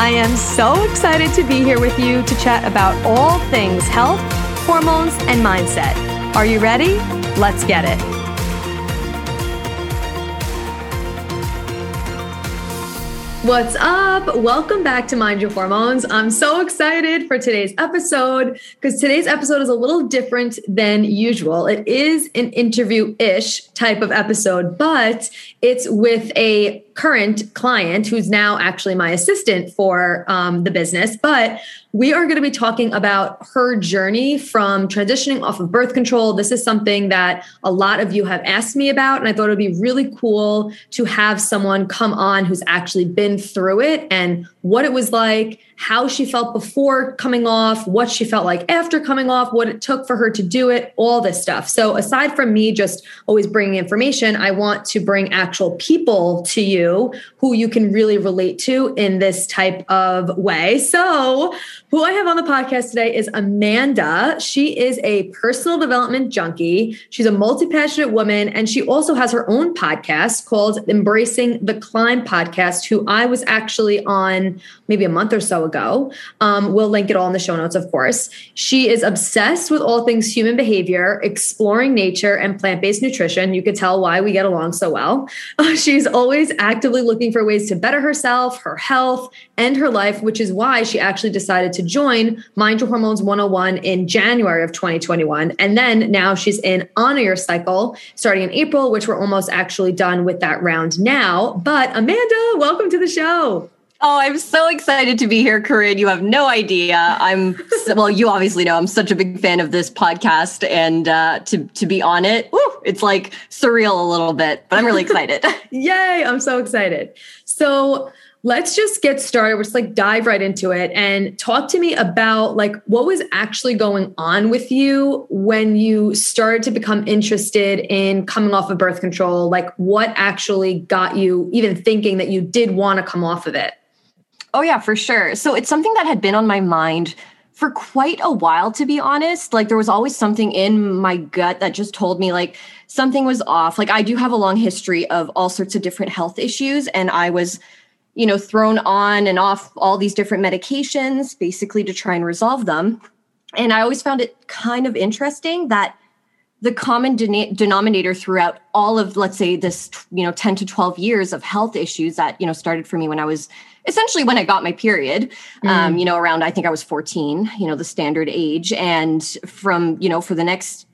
I am so excited to be here with you to chat about all things health, hormones, and mindset. Are you ready? Let's get it. What's up? Welcome back to Mind Your Hormones. I'm so excited for today's episode because today's episode is a little different than usual. It is an interview ish type of episode, but it's with a current client who's now actually my assistant for um, the business. But we are going to be talking about her journey from transitioning off of birth control. This is something that a lot of you have asked me about, and I thought it would be really cool to have someone come on who's actually been through it and what it was like, how she felt before coming off, what she felt like after coming off, what it took for her to do it, all this stuff. So, aside from me just always bringing information, I want to bring actual people to you who you can really relate to in this type of way. So, who I have on the podcast today is Amanda. She is a personal development junkie. She's a multi passionate woman, and she also has her own podcast called Embracing the Climb Podcast, who I was actually on maybe a month or so ago. Um, we'll link it all in the show notes, of course. She is obsessed with all things human behavior, exploring nature, and plant based nutrition. You could tell why we get along so well. she's always actively looking for ways to better herself, her health, and her life, which is why she actually decided to join Mind Your Hormones 101 in January of 2021. And then now she's in Honor Your Cycle starting in April, which we're almost actually done with that round now. But Amanda, welcome to the show. Oh, I'm so excited to be here, Corinne. You have no idea. I'm well. You obviously know I'm such a big fan of this podcast, and uh, to to be on it, woo, it's like surreal a little bit. But I'm really excited. Yay! I'm so excited. So let's just get started. Let's like dive right into it and talk to me about like what was actually going on with you when you started to become interested in coming off of birth control. Like what actually got you even thinking that you did want to come off of it? Oh, yeah, for sure. So it's something that had been on my mind for quite a while, to be honest. Like there was always something in my gut that just told me like something was off. Like I do have a long history of all sorts of different health issues, and I was you know, thrown on and off all these different medications basically to try and resolve them. And I always found it kind of interesting that the common de- denominator throughout all of let's say this you know 10 to 12 years of health issues that you know started for me when i was essentially when i got my period mm. um, you know around i think i was 14 you know the standard age and from you know for the next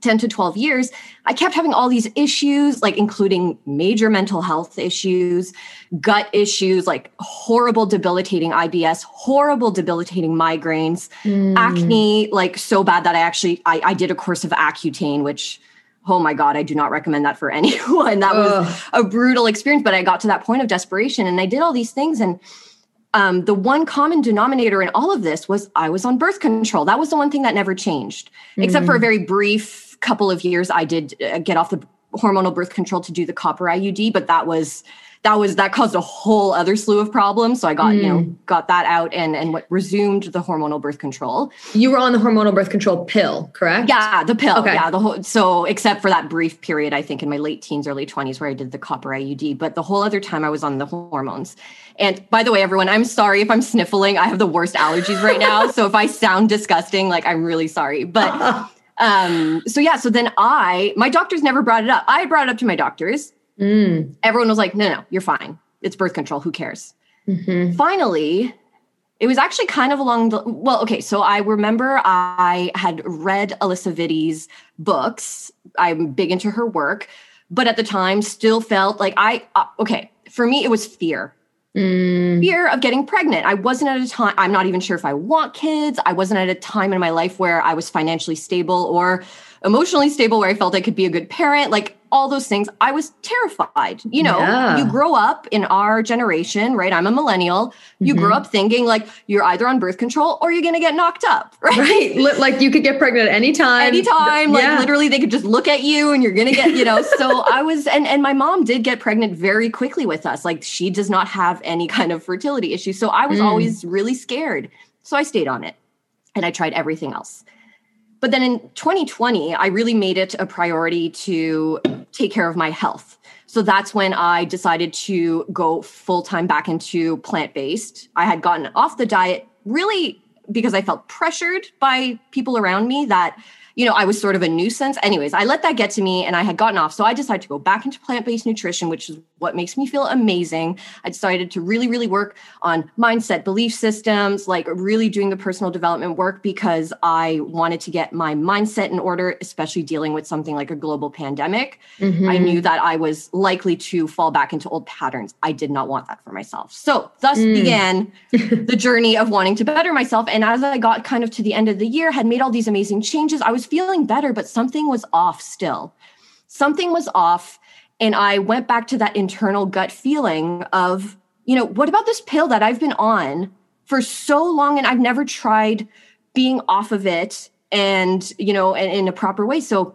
10 to 12 years, I kept having all these issues, like including major mental health issues, gut issues, like horrible, debilitating IBS, horrible, debilitating migraines, mm. acne, like so bad that I actually I, I, did a course of Accutane, which oh my god, I do not recommend that for anyone. That Ugh. was a brutal experience, but I got to that point of desperation, and I did all these things and. Um, the one common denominator in all of this was I was on birth control. That was the one thing that never changed, mm. except for a mm. very brief couple of years I did uh, get off the hormonal birth control to do the copper IUD, but that was that was that caused a whole other slew of problems. So I got, mm. you know, hmm. got that out and and what resumed the hormonal birth control. You were on the hormonal birth control pill, correct? Yeah, the pill. Okay. Yeah, the whole so except for that brief period, I think in my late teens, early 20s where I did the copper IUD, but the whole other time I was on the hormones. And by the way, everyone, I'm sorry if I'm sniffling. I have the worst allergies right now. so if I sound disgusting, like I'm really sorry. But Um, so yeah, so then I, my doctors never brought it up. I brought it up to my doctors. Mm. Everyone was like, no, no, you're fine. It's birth control. Who cares? Mm-hmm. Finally, it was actually kind of along the well, okay. So I remember I had read Alisa Vitti's books. I'm big into her work, but at the time still felt like I uh, okay. For me, it was fear. Mm. Fear of getting pregnant. I wasn't at a time, I'm not even sure if I want kids. I wasn't at a time in my life where I was financially stable or emotionally stable where I felt I could be a good parent. Like all those things. I was terrified. You know, yeah. you grow up in our generation, right? I'm a millennial. You mm-hmm. grow up thinking like you're either on birth control or you're going to get knocked up, right? Right. Like you could get pregnant at any time. Anytime. Yeah. Like literally they could just look at you and you're going to get, you know. so I was, and, and my mom did get pregnant very quickly with us. Like she does not have any kind of fertility issues. So I was mm. always really scared. So I stayed on it and I tried everything else. But then in 2020, I really made it a priority to take care of my health. So that's when I decided to go full time back into plant based. I had gotten off the diet really because I felt pressured by people around me that you know, I was sort of a nuisance. Anyways, I let that get to me and I had gotten off. So I decided to go back into plant based nutrition, which is what makes me feel amazing. I decided to really, really work on mindset, belief systems, like really doing the personal development work because I wanted to get my mindset in order, especially dealing with something like a global pandemic. Mm-hmm. I knew that I was likely to fall back into old patterns. I did not want that for myself. So, thus mm. began the journey of wanting to better myself. And as I got kind of to the end of the year, had made all these amazing changes, I was feeling better, but something was off still. Something was off. And I went back to that internal gut feeling of, you know, what about this pill that I've been on for so long and I've never tried being off of it and, you know, in, in a proper way. So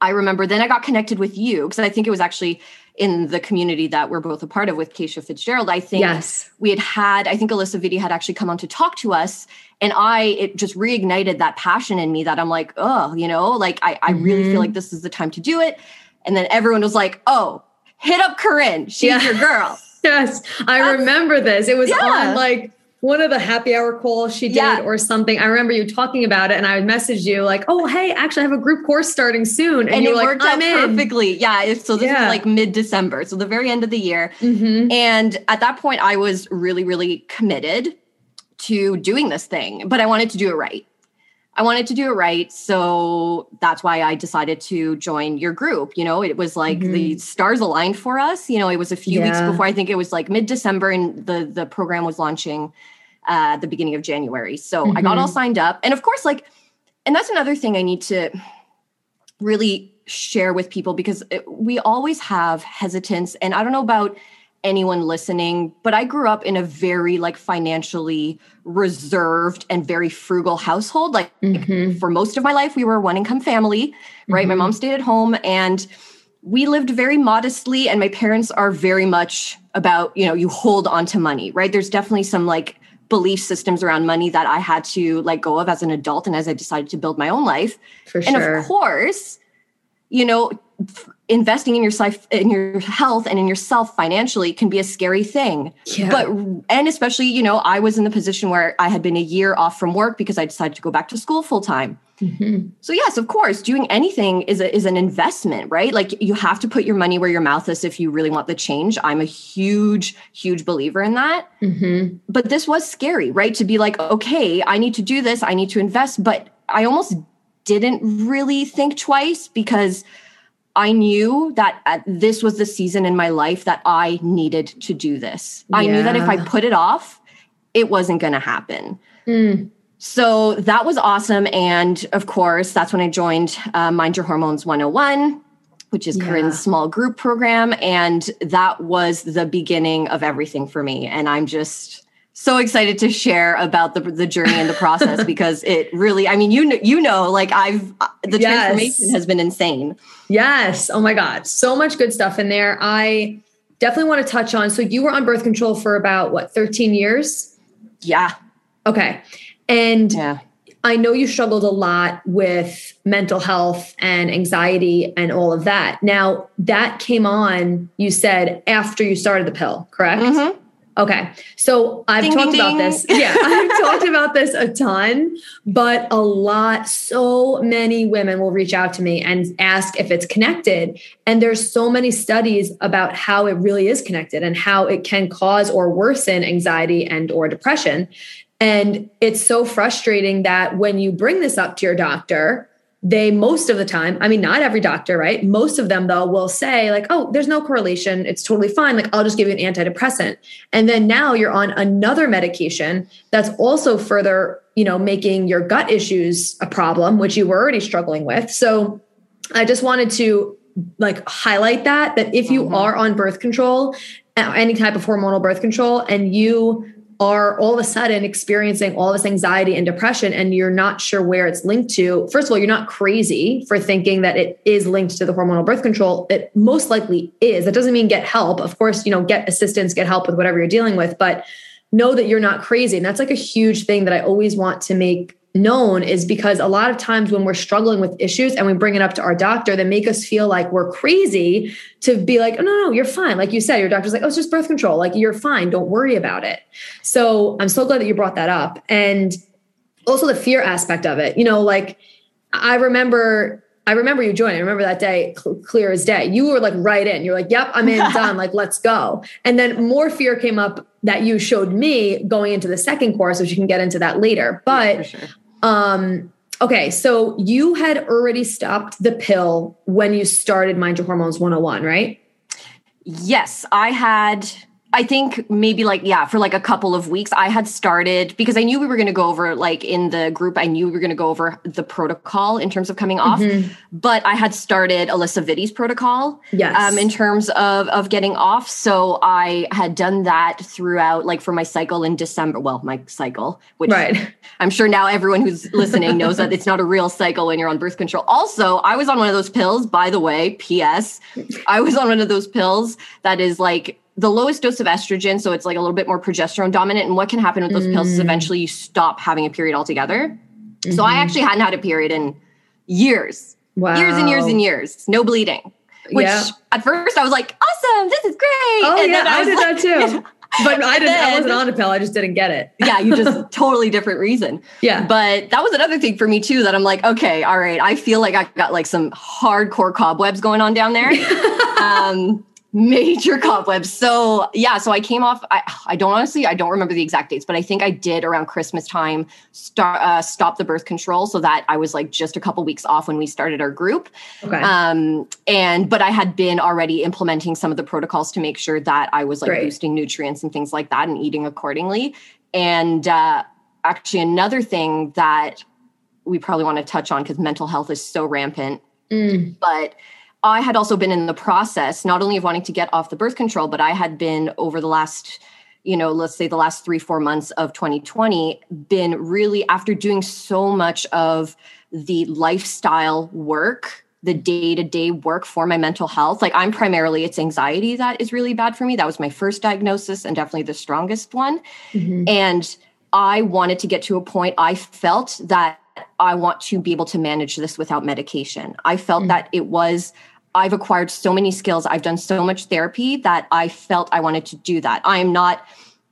I remember then I got connected with you because I think it was actually in the community that we're both a part of with Keisha Fitzgerald. I think yes. we had had, I think Alisa Vitti had actually come on to talk to us. And I, it just reignited that passion in me that I'm like, oh, you know, like I, I mm-hmm. really feel mm-hmm. like this is the time to do it. And then everyone was like, oh, hit up Corinne. She's yeah. your girl. yes. I That's, remember this. It was yeah. on like one of the happy hour calls she did yeah. or something. I remember you talking about it and I messaged you like, oh, hey, actually I have a group course starting soon. And, and you it like, worked out in. perfectly. Yeah. So this yeah. was like mid-December. So the very end of the year. Mm-hmm. And at that point I was really, really committed to doing this thing, but I wanted to do it right. I wanted to do it right. So that's why I decided to join your group. You know, it was like mm-hmm. the stars aligned for us. You know, it was a few yeah. weeks before I think it was like mid December and the the program was launching uh the beginning of January. So mm-hmm. I got all mm-hmm. signed up. And of course, like, and that's another thing I need to really share with people because it, we always have hesitance. And I don't know about anyone listening, but I grew up in a very like financially reserved and very frugal household. Like mm-hmm. for most of my life, we were a one income family, right? Mm-hmm. My mom stayed at home and we lived very modestly and my parents are very much about, you know, you hold on to money, right? There's definitely some like belief systems around money that I had to let go of as an adult and as I decided to build my own life. For sure. And of course, you know, investing in your life in your health and in yourself financially can be a scary thing. Yeah. but and especially you know i was in the position where i had been a year off from work because i decided to go back to school full time mm-hmm. so yes of course doing anything is a, is an investment right? Like you have to put your money where your mouth is if you really want the change. I'm a huge huge believer in that. Mm-hmm. but this was scary right? To be like okay i need to do this i need to invest. But i almost didn't really think twice because I knew that this was the season in my life that I needed to do this. Yeah. I knew that if I put it off, it wasn't going to happen. Mm. So that was awesome. And of course, that's when I joined uh, Mind Your Hormones 101, which is yeah. Corinne's small group program. And that was the beginning of everything for me. And I'm just so excited to share about the the journey and the process because it really I mean you know you know like I've uh, the yes. transformation has been insane. Yes. Oh my god. So much good stuff in there. I definitely want to touch on so you were on birth control for about what 13 years? Yeah. Okay. And yeah. I know you struggled a lot with mental health and anxiety and all of that. Now, that came on, you said, after you started the pill, correct? Mm-hmm. Okay. So I've ding, talked ding, about ding. this. Yeah, I've talked about this a ton, but a lot, so many women will reach out to me and ask if it's connected. And there's so many studies about how it really is connected and how it can cause or worsen anxiety and or depression. And it's so frustrating that when you bring this up to your doctor, they most of the time i mean not every doctor right? Most of them though will say like oh there's no correlation. It's totally fine. Like i'll just give you an antidepressant. And then now you're on another medication that's also further you know making your gut issues a problem which you were already struggling with. So i just wanted to like highlight that that if you Mhm. are on birth control, any type of hormonal birth control, and you are all of a sudden experiencing all this anxiety and depression and you're not sure where it's linked to first of all you're not crazy for thinking that it is linked to the hormonal birth control. It most likely is. That doesn't mean get help. Of course you know get assistance get help with whatever you're dealing with but know that you're not crazy. And that's like a huge thing that i always want to make known is because a lot of times when we're struggling with issues and we bring it up to our doctor they make us feel like we're crazy to be like oh no no you're fine like you said your doctor's like oh it's just birth control like you're fine don't worry about it so i'm so glad that you brought that up and also the fear aspect of it you know like i remember I remember you joining. I remember that day cl- clear as day. You were like right in. You're like, "Yep, I'm in, done. Like, let's go." And then more fear came up that you showed me going into the second course, which you can get into that later. But Yeah, sure. Um, okay, so you had already stopped the pill when you started Mind Your Hormones 101, right? Yes, I had. I think maybe like yeah, for like a couple of weeks, I had started because I knew we were going to go over like in the group. I knew we were going to go over the protocol in terms of coming off, Mhm. but I had started Alisa Vitti's protocol Yes. um, in terms of of getting off. So I had done that throughout, like for my cycle in December. Well, my cycle, which right. I'm sure now everyone who's listening knows that it's not a real cycle when you're on birth control. Also, I was on one of those pills, by the way, PS. I was on one of those pills that is like the lowest dose of estrogen. So it's like a little bit more progesterone dominant. And what can happen with those pills is Mm. eventually you stop having a period altogether. So I Mhm. actually hadn't had a period in years, wow. years and years and years, no bleeding. Which Yeah. at first I was like, awesome, this is great. Oh And yeah, then I, was did like- that too. But I didn't. I wasn't on a pill. I just didn't get it. yeah, you just totally different reason. Yeah. But that was another thing for me too that I'm like, okay, all right, I feel like I got like some hardcore cobwebs going on down there. um major cobwebs. So, yeah, so I came off I, I don't honestly I don't remember the exact dates, but I think I did around Christmas time start uh, stop the birth control so that I was like just a couple weeks off when we started our group. okay. Um and but I had been already implementing some of the protocols to make sure that I was like Great. boosting nutrients and things like that and eating accordingly. And uh actually another thing that we probably want to touch on because mental health is so rampant Mm. but I had also been in the process not only of wanting to get off the birth control, but I had been over the last, you know, let's say the last three, four months of 2020, been really after doing so much of the lifestyle work, the day to day work for my mental health. Like I'm primarily, it's anxiety that is really bad for me. That was my first diagnosis and definitely the strongest one. Mhm. And I wanted to get to a point I felt that I want to be able to manage this without medication. I felt Mm. that it was, I've acquired so many skills, I've done so much therapy that I felt I wanted to do that. I am not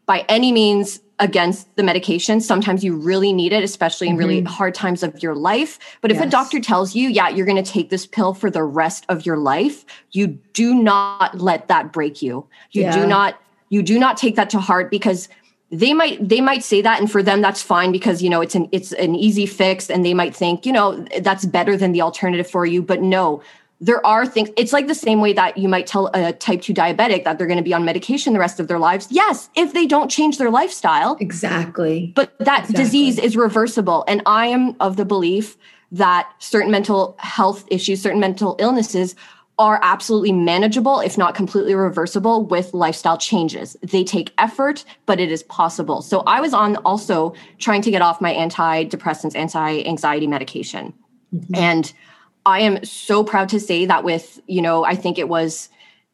by any means against the medication. Sometimes you really need it, especially in really Mhm. hard times of your life. But if a doctor tells you, yeah, you're going to take this pill for the rest of your life, you do not let that break you. You Yeah. do not you do not take that to heart because they might they might say that and for them that's fine because you know it's an it's an easy fix and they might think you know that's better than the alternative for you but no there are things it's like the same way that you might tell a type 2 diabetic that they're going to be on medication the rest of their lives yes if they don't change their lifestyle Exactly. but that Exactly. disease is reversible and i am of the belief that certain mental health issues certain mental illnesses are absolutely manageable if not completely reversible with lifestyle changes they take effort but it is possible so i was on also trying to get off my antidepressants anti-anxiety medication Mhm. and I am so proud to say that with, you know, I think it was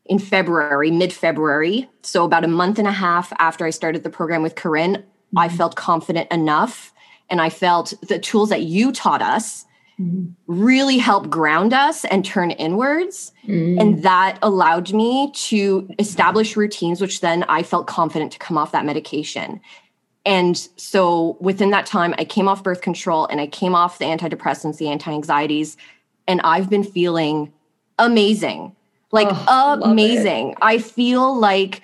in February, mid February. So about a month and a half after I started the program with Corinne, I Mhm. felt confident enough. And I felt the tools that you taught us Mhm. really help ground us and turn inwards. Mm. And that allowed me to establish routines, which then I felt confident to come off that medication. And so within that time, I came off birth control and I came off the antidepressants, the anti anxieties, and I've been feeling amazing like Oh, amazing. I feel like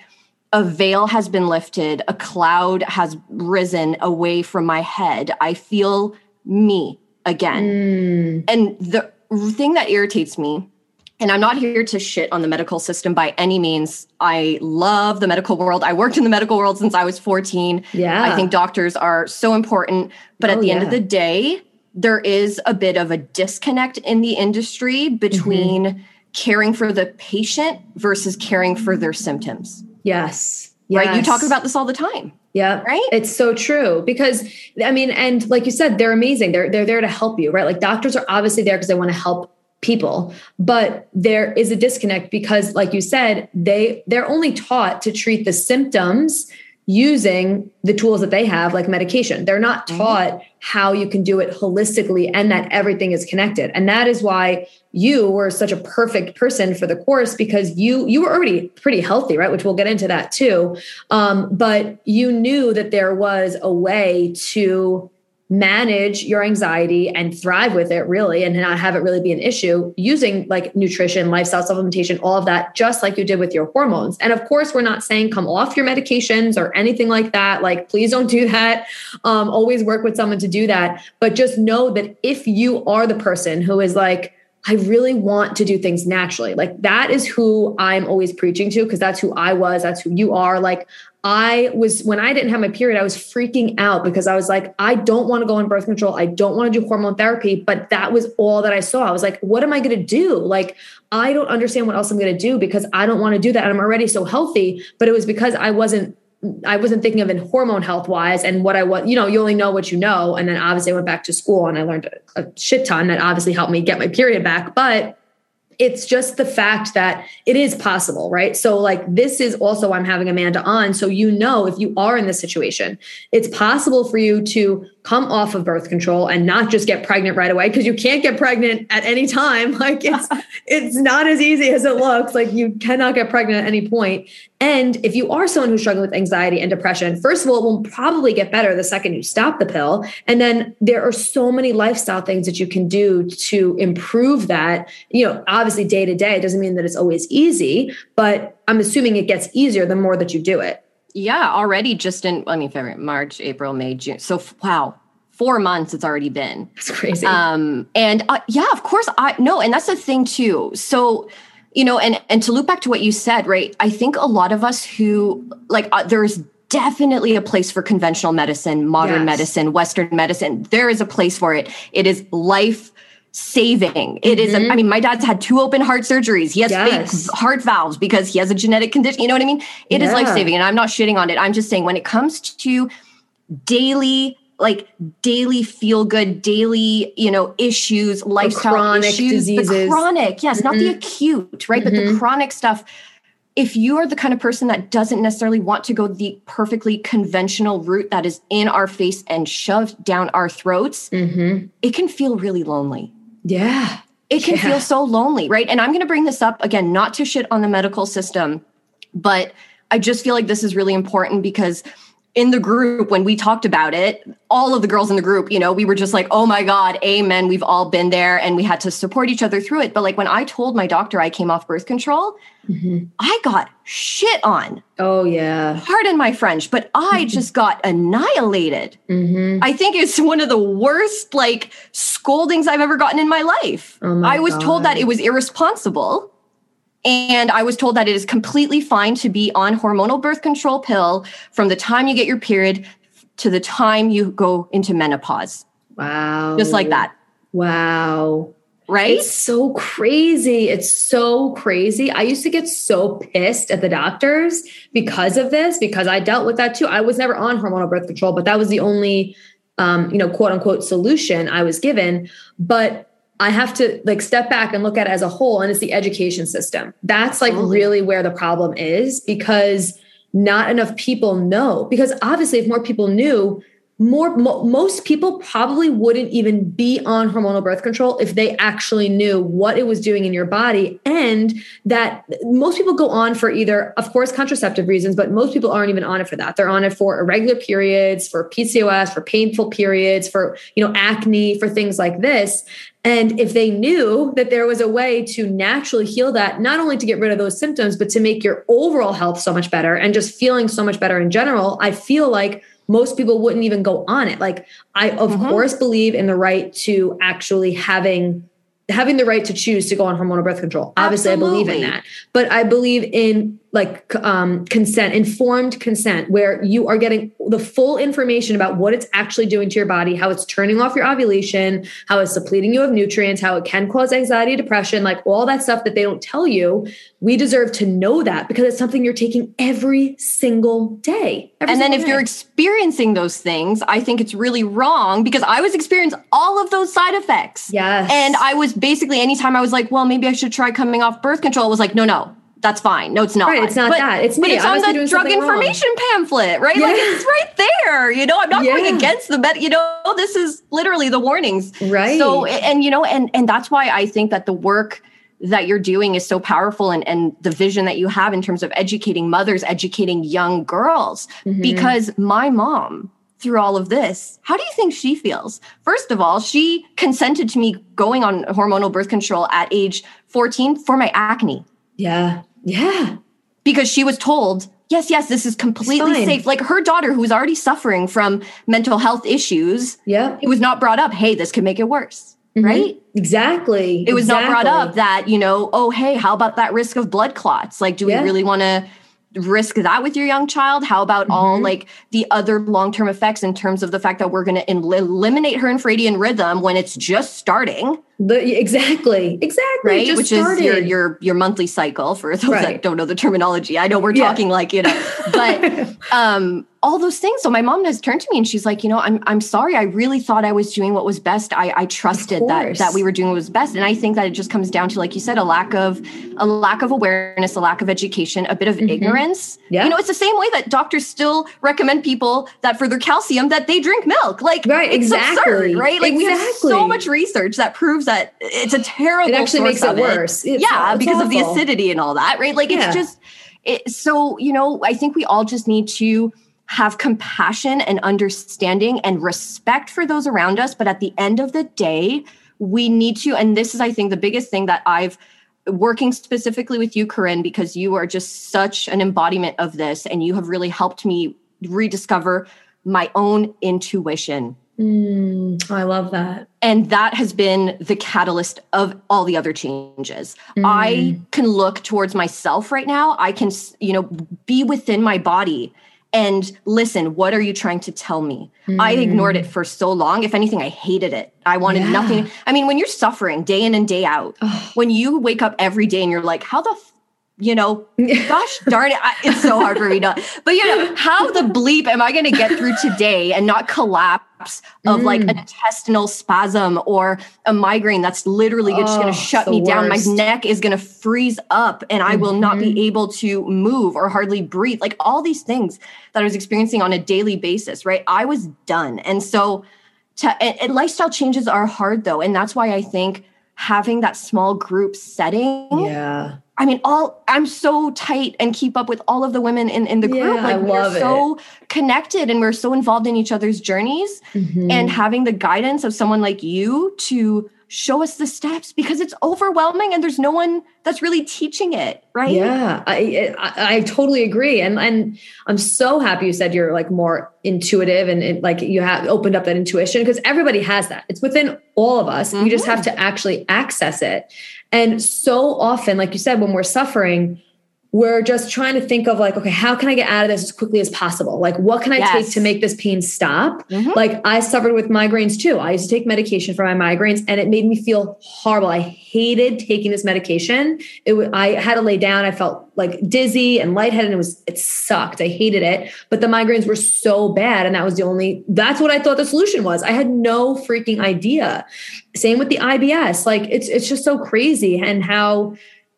a veil has been lifted, a cloud has risen away from my head. I feel me again. Mm. And the thing that irritates me, and I'm not here to shit on the medical system by any means. I love the medical world. I worked in the medical world since I was 14. Yeah. I think doctors are so important. But Oh, at the end of the day, there is a bit of a disconnect in the industry mm-hmm. between caring for the patient versus caring for their symptoms. Yes. Right. You talk about this all the time. Yeah. Right. It's so true because I mean, and like you said, they're amazing. They're they're there to help you, right? Like doctors are obviously there because they want to help people but there is a disconnect because like you said they they're only taught to treat the symptoms using the tools that they have like medication. They're not mm-hmm. taught how you can do it holistically and that everything is connected. And that is why you were such a perfect person for the course because you you were already pretty healthy right? Which we'll get into that too. Um, but you knew that there was a way to manage your anxiety and thrive with it really and not have it really be an issue using like nutrition lifestyle supplementation all of that just like you did with your hormones. And of course we're not saying come off your medications or anything like that. Like please don't do that. Um, always work with someone to do that. But just know that if you are the person who is like I really want to do things naturally. Like that is who I'm always preaching to because that's who I was. That's who you are. Like I was, when I didn't have my period, I was freaking out because I was like, I don't want to go on birth control. I don't want to do hormone therapy. But that was all that I saw. I was like, what am I going to do? Like, I don't understand what else I'm going to do because I don't want to do that. And I'm already so healthy. But it was because I wasn't I wasn't thinking of in hormone health wise and what I was, you know, you only know what you know. And then obviously I went back to school and I learned a, a shit ton that obviously helped me get my period back. But it's just the fact that it is possible, right? So, like, this is also I'm having Amanda on. So, you know, if you are in this situation, it's possible for you to come off of birth control and not just get pregnant right away because you can't get pregnant at any time. Like, it's it's not as easy as it looks. Like, you cannot get pregnant at any point. And if you are someone who's struggling with anxiety and depression, first of all, it will probably get better the second you stop the pill. And then there are so many lifestyle things that you can do to improve that. You know, obviously, day to day doesn't mean that it's always easy, but I'm assuming it gets easier the more that you do it. Yeah, already just in, I mean, February, March, April, May, June. So, wow, four months it's already been. That's crazy. Um, and uh, yeah, of course, I no, and that's the thing too. So, you know and and to loop back to what you said right i think a lot of us who like uh, there's definitely a place for conventional medicine modern yes. medicine western medicine there is a place for it it is life saving It mm-hmm. is. A, mm-hmm. I mean my dad's had two open heart surgeries he has yes. fake heart valves because he has a genetic condition you know what i mean It yeah. is life saving and i'm not shitting on it i'm just saying when it comes to daily like daily feel good, daily, you know, issues, lifestyle chronic issues, diseases. the chronic, yes, mm-hmm. not the mm-hmm. acute, right? Mm-hmm. But the mm-hmm. chronic stuff. If you are the kind of person that doesn't necessarily want to go the perfectly conventional route that is in our face and shoved down our throats, mm-hmm. it can feel really lonely. Yeah. It can yeah. feel so lonely, right? And I'm going to bring this up again, not to shit on the medical system, but I just feel like this is really important because in the group when we talked about it all of the girls in the group you know we were just like oh my god amen we've all been there and we had to support each other through it but like when i told my doctor i came off birth control mm-hmm. i got shit on oh yeah pardon my french but i just got annihilated mm-hmm. i think it's one of the worst like scoldings i've ever gotten in my life oh my i was god. told that it was irresponsible and I was told that it is completely fine to be on hormonal birth control pill from the time you get your period to the time you go into menopause. Wow. Just like that. Wow. Right? It's so crazy. It's so crazy. I used to get so pissed at the doctors because of this, because I dealt with that too. I was never on hormonal birth control, but that was the only um, you know, quote unquote solution I was given. But I have to like step back and look at it as a whole. And it's the education system. That's like really where the problem is because not enough people know. Because obviously, if more people knew, more mo- most people probably wouldn't even be on hormonal birth control if they actually knew what it was doing in your body and that most people go on for either of course contraceptive reasons but most people aren't even on it for that they're on it for irregular periods for PCOS for painful periods for you know acne for things like this and if they knew that there was a way to naturally heal that, not only to get rid of those symptoms, but to make your overall health so much better and just feeling so much better in general, I feel like most people wouldn't even go on it. Like I of mm-hmm. course believe in the right to actually having having the right to choose to go on hormonal birth control. Obviously Absolutely. I believe in that. But I believe in like um, consent, informed consent, where you are getting the full information about what it's actually doing to your body, how it's turning off your ovulation, how it's depleting you of nutrients, how it can cause anxiety, depression, like all that stuff that they don't tell you. We deserve to know that because it's something you're taking every single day. Every and then if day. you're experiencing those things, I think it's really wrong because I was experiencing all of those side effects. Yes. And I was basically anytime I was like, well, maybe I should try coming off birth control, I was like, no, no, that's fine. No, it's not. Right, it's not but, that. It's but me. it's on the drug something wrong. information pamphlet, right? Like Yeah. it's right there. You know, I'm not going against the med. You know, this is literally the warnings. Right. So, and you know, and and that's why I think that the work that you're doing is so powerful and, and the vision that you have in terms of educating mothers, educating young girls. Mhm. Because my mom, through all of this, how do you think she feels? First of all, she consented to me going on hormonal birth control at age 14 for my acne yeah. Yeah. because she was told, yes, yes, this is completely safe. Like her daughter, who was already suffering from mental health issues, Yeah. it was not brought up, hey, this could make it worse, Mhm. right? Exactly. It was not brought up that, you know, oh, hey, how about that risk of blood clots? Like, do Yeah. we really want to risk that with your young child? How about all Mhm. like the other long term effects in terms of the fact that we're going to eliminate her infradian rhythm when it's just starting, The, exactly. Exactly. right? Just Which started. is your your your monthly cycle for those Right. that don't know the terminology. I know we're Yeah. talking like, you know, but um all those things. So my mom has turned to me and she's like, you know, I'm I'm sorry. I really thought I was doing what was best. I I trusted that that we were doing what was best. And I think that it just comes down to, like you said, a lack of a lack of awareness, a lack of education, a bit of Mhm. ignorance. Yeah. You know, it's the same way that doctors still recommend people that for their calcium that they drink milk. Like Right, it's exactly. absurd, right? Like we have so much research that proves that it's a terrible It actually makes it of worse. It's- yeah, it's because of the acidity and all that, right? Like Yeah. it's just it, so you know. I think we all just need to have compassion and understanding and respect for those around us. But at the end of the day, we need to, and this is, I think, the biggest thing that I've working specifically with you, Corinne, because you are just such an embodiment of this, and you have really helped me rediscover my own intuition. Mm, I love that. And that has been the catalyst of all the other changes. I Mm. can look towards myself right now. I can, you know, be within my body and listen, what are you trying to tell me? I ignored it for so long. If anything, I hated it. I wanted Yeah. nothing. I mean, when you're suffering day in and day out, when you wake up every day and you're like, how the, you know, gosh darn it, I, it's so hard for me to, but you know, how the bleep am I going to get through today and not collapse of like Mm. a intestinal spasm or a migraine that's literally just going Oh, to shut me down. My neck is going to freeze up and I will not Mm-hmm. be able to move or hardly breathe. Like all these things that I was experiencing on a daily basis, right? I was done. And so, to, and, and lifestyle changes are hard though. And that's why I think having that small group setting Yeah. I mean, all I'm so tight and keep up with all of the women in, in the group. Yeah, I like we're so connected and we're so involved in each other's journeys. Mhm. And having the guidance of someone like you to show us the steps because it's overwhelming and there's no one that's really teaching it, right? Yeah, I, I I totally agree, and and I'm so happy you said you're like more intuitive and, and like you have opened up that intuition because everybody has that. It's within all of us. We just have to actually access it. And so often, like you said, when we're suffering, we're just trying to think of like, okay, how can I get out of this as quickly as possible? Like, what can I take to make this pain stop? Mhm. Like, I suffered with migraines too. I used to take medication for my migraines, and it made me feel horrible. I hated taking this medication. It wa- I had to lay down. I felt like dizzy and lightheaded. And it was it sucked. I hated it. But the migraines were so bad, and that was the only. That's what I thought the solution was. I had no freaking idea. Same with the IBS. Like, it's it's just so crazy, and how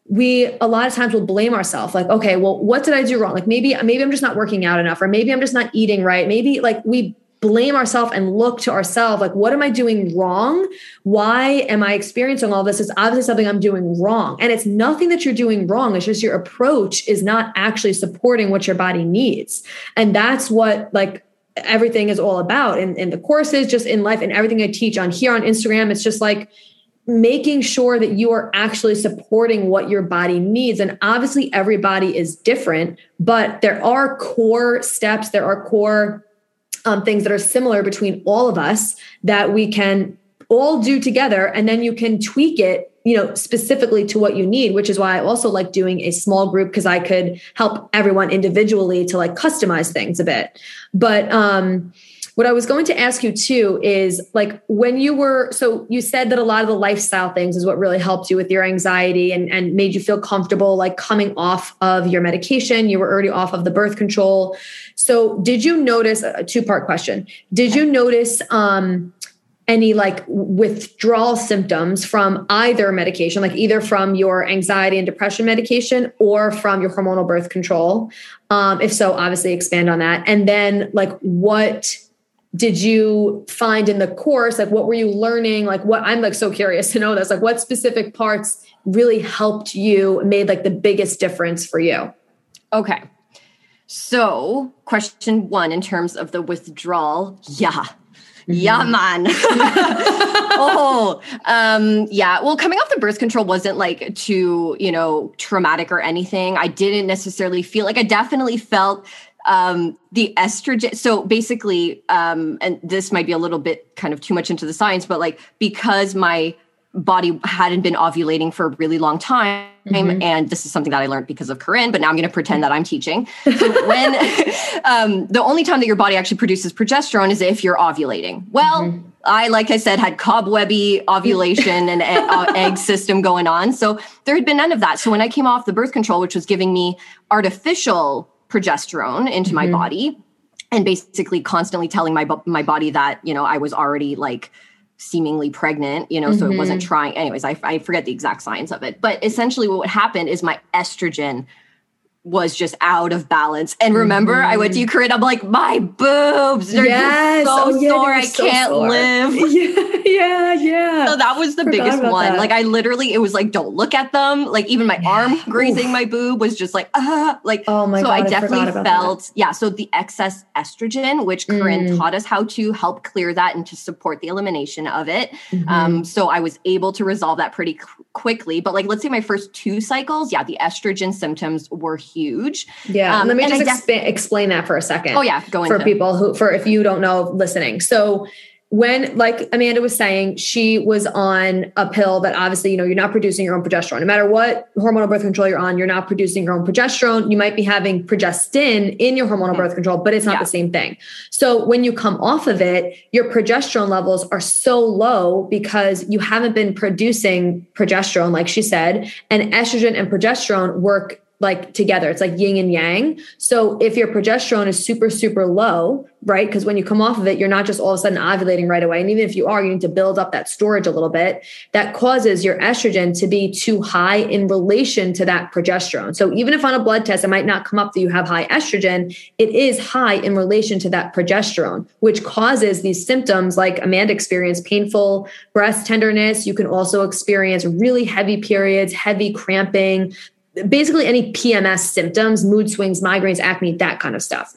we a lot of times will blame ourselves like okay well what did i do wrong? Like maybe maybe i'm just not working out enough or maybe i'm just not eating right. Maybe like we blame ourselves and look to ourselves like what am i doing wrong? Why am i experiencing all this? It's obviously something i'm doing wrong. And it's nothing that you're doing wrong. It's just your approach is not actually supporting what your body needs. And that's what like everything is all about in, in the courses just in life and everything i teach on here on instagram. It's just like making sure that you are actually supporting what your body needs. And obviously, everybody is different, but there are core steps, there are core um, things that are similar between all of us that we can all do together. And then you can tweak it. you know, specifically to what you need, which is why I also like doing a small group because I could help everyone individually to like customize things a bit. But um what I was going to ask you too is like when you were so you said that a lot of the lifestyle things is what really helped you with your anxiety and, and made you feel comfortable like coming off of your medication. You were already off of the birth control. So did you notice a two part question? Did you notice um any like withdrawal symptoms from either medication, like either from your anxiety and depression medication or from your hormonal birth control? Um, if so, obviously expand on that. And then, like, what did you find in the course like what were you learning? Like what i'm like so curious to know this. Like what specific parts really helped you made like the biggest difference for you? Okay. So question one in terms of the withdrawal. Yeah. Yeah mm-hmm. man. Oh um yeah. Well coming off the birth control wasn't like too you know traumatic or anything. I didn't necessarily feel like i definitely felt um, the estrogen. So basically, um, and this might be a little bit kind of too much into the science, but like because my body hadn't been ovulating for a really long time. Mm-hmm. And this is something that I learned because of Corinne, but now I'm going to pretend that I'm teaching. So when um, the only time that your body actually produces progesterone is if you're ovulating. Well, mm-hmm. I, like I said, had cobwebby ovulation and uh, egg system going on. So there had been none of that. So when I came off the birth control, which was giving me artificial progesterone into mm-hmm. my body and basically constantly telling my my body that you know I was already like seemingly pregnant you know mm-hmm. so it wasn't mm-hmm. trying anyways I, I forget the exact science of it but essentially what happened is my estrogen was just out of balance. And remember, mm-hmm. I went to Corinne. I'm like, my boobs are yes. so oh, yeah, sore. I so can't sore. live. Yeah, yeah, yeah. So that was the Forgot biggest one. That. Like I literally, it was like, don't look at them. Like even my arm grazing my boob was just like, ah, like. Oh my so god! I definitely I felt that. yeah. So the excess estrogen, which mm. Corinne taught us how to help clear that and to support the elimination of it. Mm-hmm. Um, so I was able to resolve that pretty qu- quickly. But like, let's say my first two cycles, yeah, the estrogen symptoms were huge. Yeah. Um, let me just exp- def- explain that for a second. Oh yeah, go for people who for if you don't know listening. So when like amanda was saying she was on a pill that obviously you know you're not producing your own progesterone no matter what hormonal birth control you're on you're not producing your own progesterone you might be having progestin in your hormonal birth control but it's not yeah. the same thing so when you come off of it your progesterone levels are so low because you haven't been producing progesterone like she said and estrogen and progesterone work like together. It's like yin and yang. So if your progesterone is super, super low, right? Because when you come off of it, you're not just all of a sudden ovulating right away. And even if you are, you need to build up that storage a little bit. That causes your estrogen to be too high in relation to that progesterone. So even if on a blood test, it might not come up that you have high estrogen, it is high in relation to that progesterone, which causes these symptoms like Amanda experienced painful breast tenderness. You can also experience really heavy periods, heavy cramping, basically any PMS symptoms, mood swings, migraines, acne, that kind of stuff.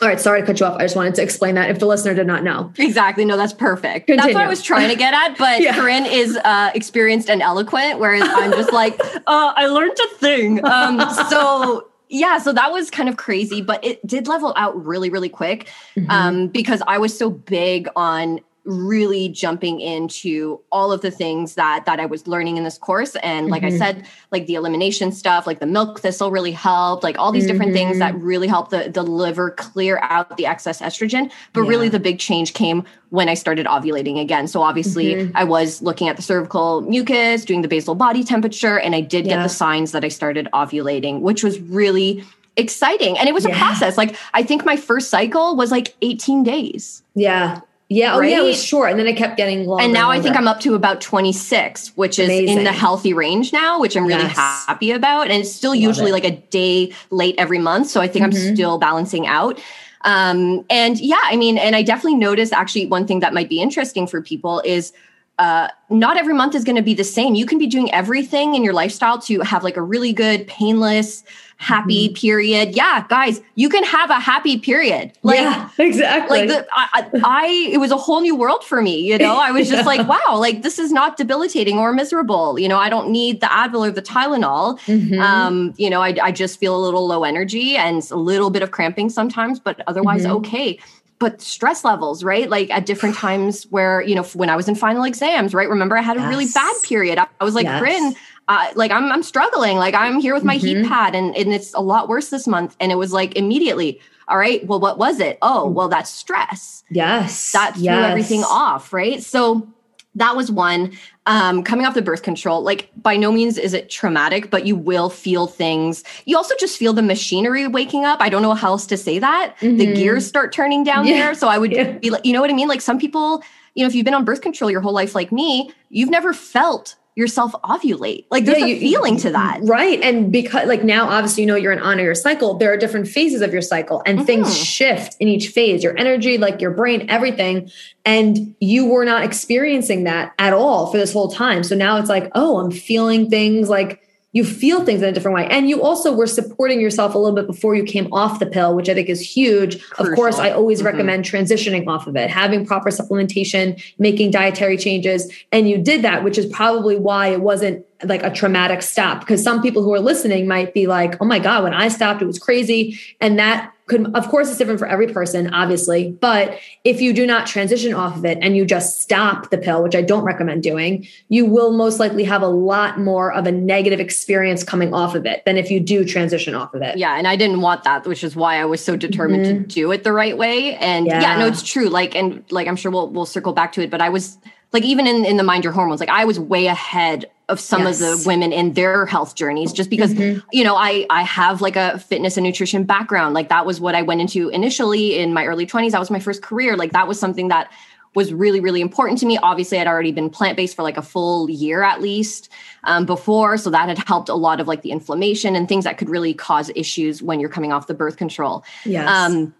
All right, sorry to cut you off. I just wanted to explain that if the listener did not know. Exactly. No, that's perfect. Continue. That's what I was trying to get at. But yeah. Corinne is uh, experienced and eloquent, whereas I'm just like, uh, I learned a thing. Um, so yeah, so that was kind of crazy, but it did level out really, really quick mm-hmm. um, because I was so big on really jumping into all of the things that that I was learning in this course and like mm-hmm. I said like the elimination stuff like the milk thistle really helped like all these mm-hmm. different things that mm-hmm. really helped the, the liver clear out the excess estrogen but yeah. really the big change came when I started ovulating again so obviously mm-hmm. I was looking at the cervical mucus doing the basal body temperature and I did yeah. get the signs that I started ovulating which was really exciting and it was yeah. a process like I think my first cycle was like 18 days yeah yeah, oh right? yeah, it was short, and then it kept getting longer. And now and I think I'm up to about 26, which Amazing. is in the healthy range now, which I'm really yes. happy about. And it's still Love usually it. like a day late every month, so I think mm-hmm. I'm still balancing out. Um, and yeah, I mean, and I definitely noticed actually one thing that might be interesting for people is uh, not every month is going to be the same. You can be doing everything in your lifestyle to have like a really good, painless happy mm-hmm. period. Yeah, guys, you can have a happy period. Like, yeah, exactly. Like the, I, I, it was a whole new world for me. You know, I was just yeah. like, wow, like this is not debilitating or miserable. You know, I don't need the Advil or the Tylenol. Mm-hmm. Um, you know, I, I just feel a little low energy and a little bit of cramping sometimes, but otherwise mm-hmm. okay. but stress levels, right? Like at different times where, you know, when I was in final exams, right? Remember I had a yes. really bad period. I, I was like, yes. Bryn, uh, like I'm, I'm struggling. Like I'm here with my mm-hmm. heat pad and, and it's a lot worse this month. And it was like immediately, all right, well, what was it? Oh, mm. well, that's stress. Yes. That threw yes. everything off, right? So that was one. Um, coming off the birth control, like by no means is it traumatic, but you will feel things. You also just feel the machinery waking up. I don't know how else to say that. Mm-hmm. The gears start turning down yeah. there. So I would yeah. be like, you know what I mean? Like some people, you know, if you've been on birth control your whole life, like me, you've never felt yourself ovulate. Like there's yeah, a you, feeling to that. Right. And because like now obviously you know you're an on your cycle, there are different phases of your cycle and mm-hmm. things shift in each phase, your energy, like your brain, everything. And you were not experiencing that at all for this whole time. So now it's like, oh, I'm feeling things like you feel things in a different way. And you also were supporting yourself a little bit before you came off the pill, which I think is huge. Crucial. Of course, I always mm-hmm. recommend transitioning off of it, having proper supplementation, making dietary changes. And you did that, which is probably why it wasn't like a traumatic stop. Because some people who are listening might be like, oh my God, when I stopped, it was crazy. And that could of course it's different for every person obviously but if you do not transition off of it and you just stop the pill which i don't recommend doing you will most likely have a lot more of a negative experience coming off of it than if you do transition off of it yeah and i didn't want that which is why i was so determined mm-hmm. to do it the right way and yeah. yeah no it's true like and like i'm sure we'll we'll circle back to it but i was like even in in the mind your hormones like i was way ahead of some yes. of the women in their health journeys just because mm-hmm. you know i i have like a fitness and nutrition background like that was what i went into initially in my early 20s that was my first career like that was something that was really really important to me obviously i'd already been plant-based for like a full year at least um, before so that had helped a lot of like the inflammation and things that could really cause issues when you're coming off the birth control yes. um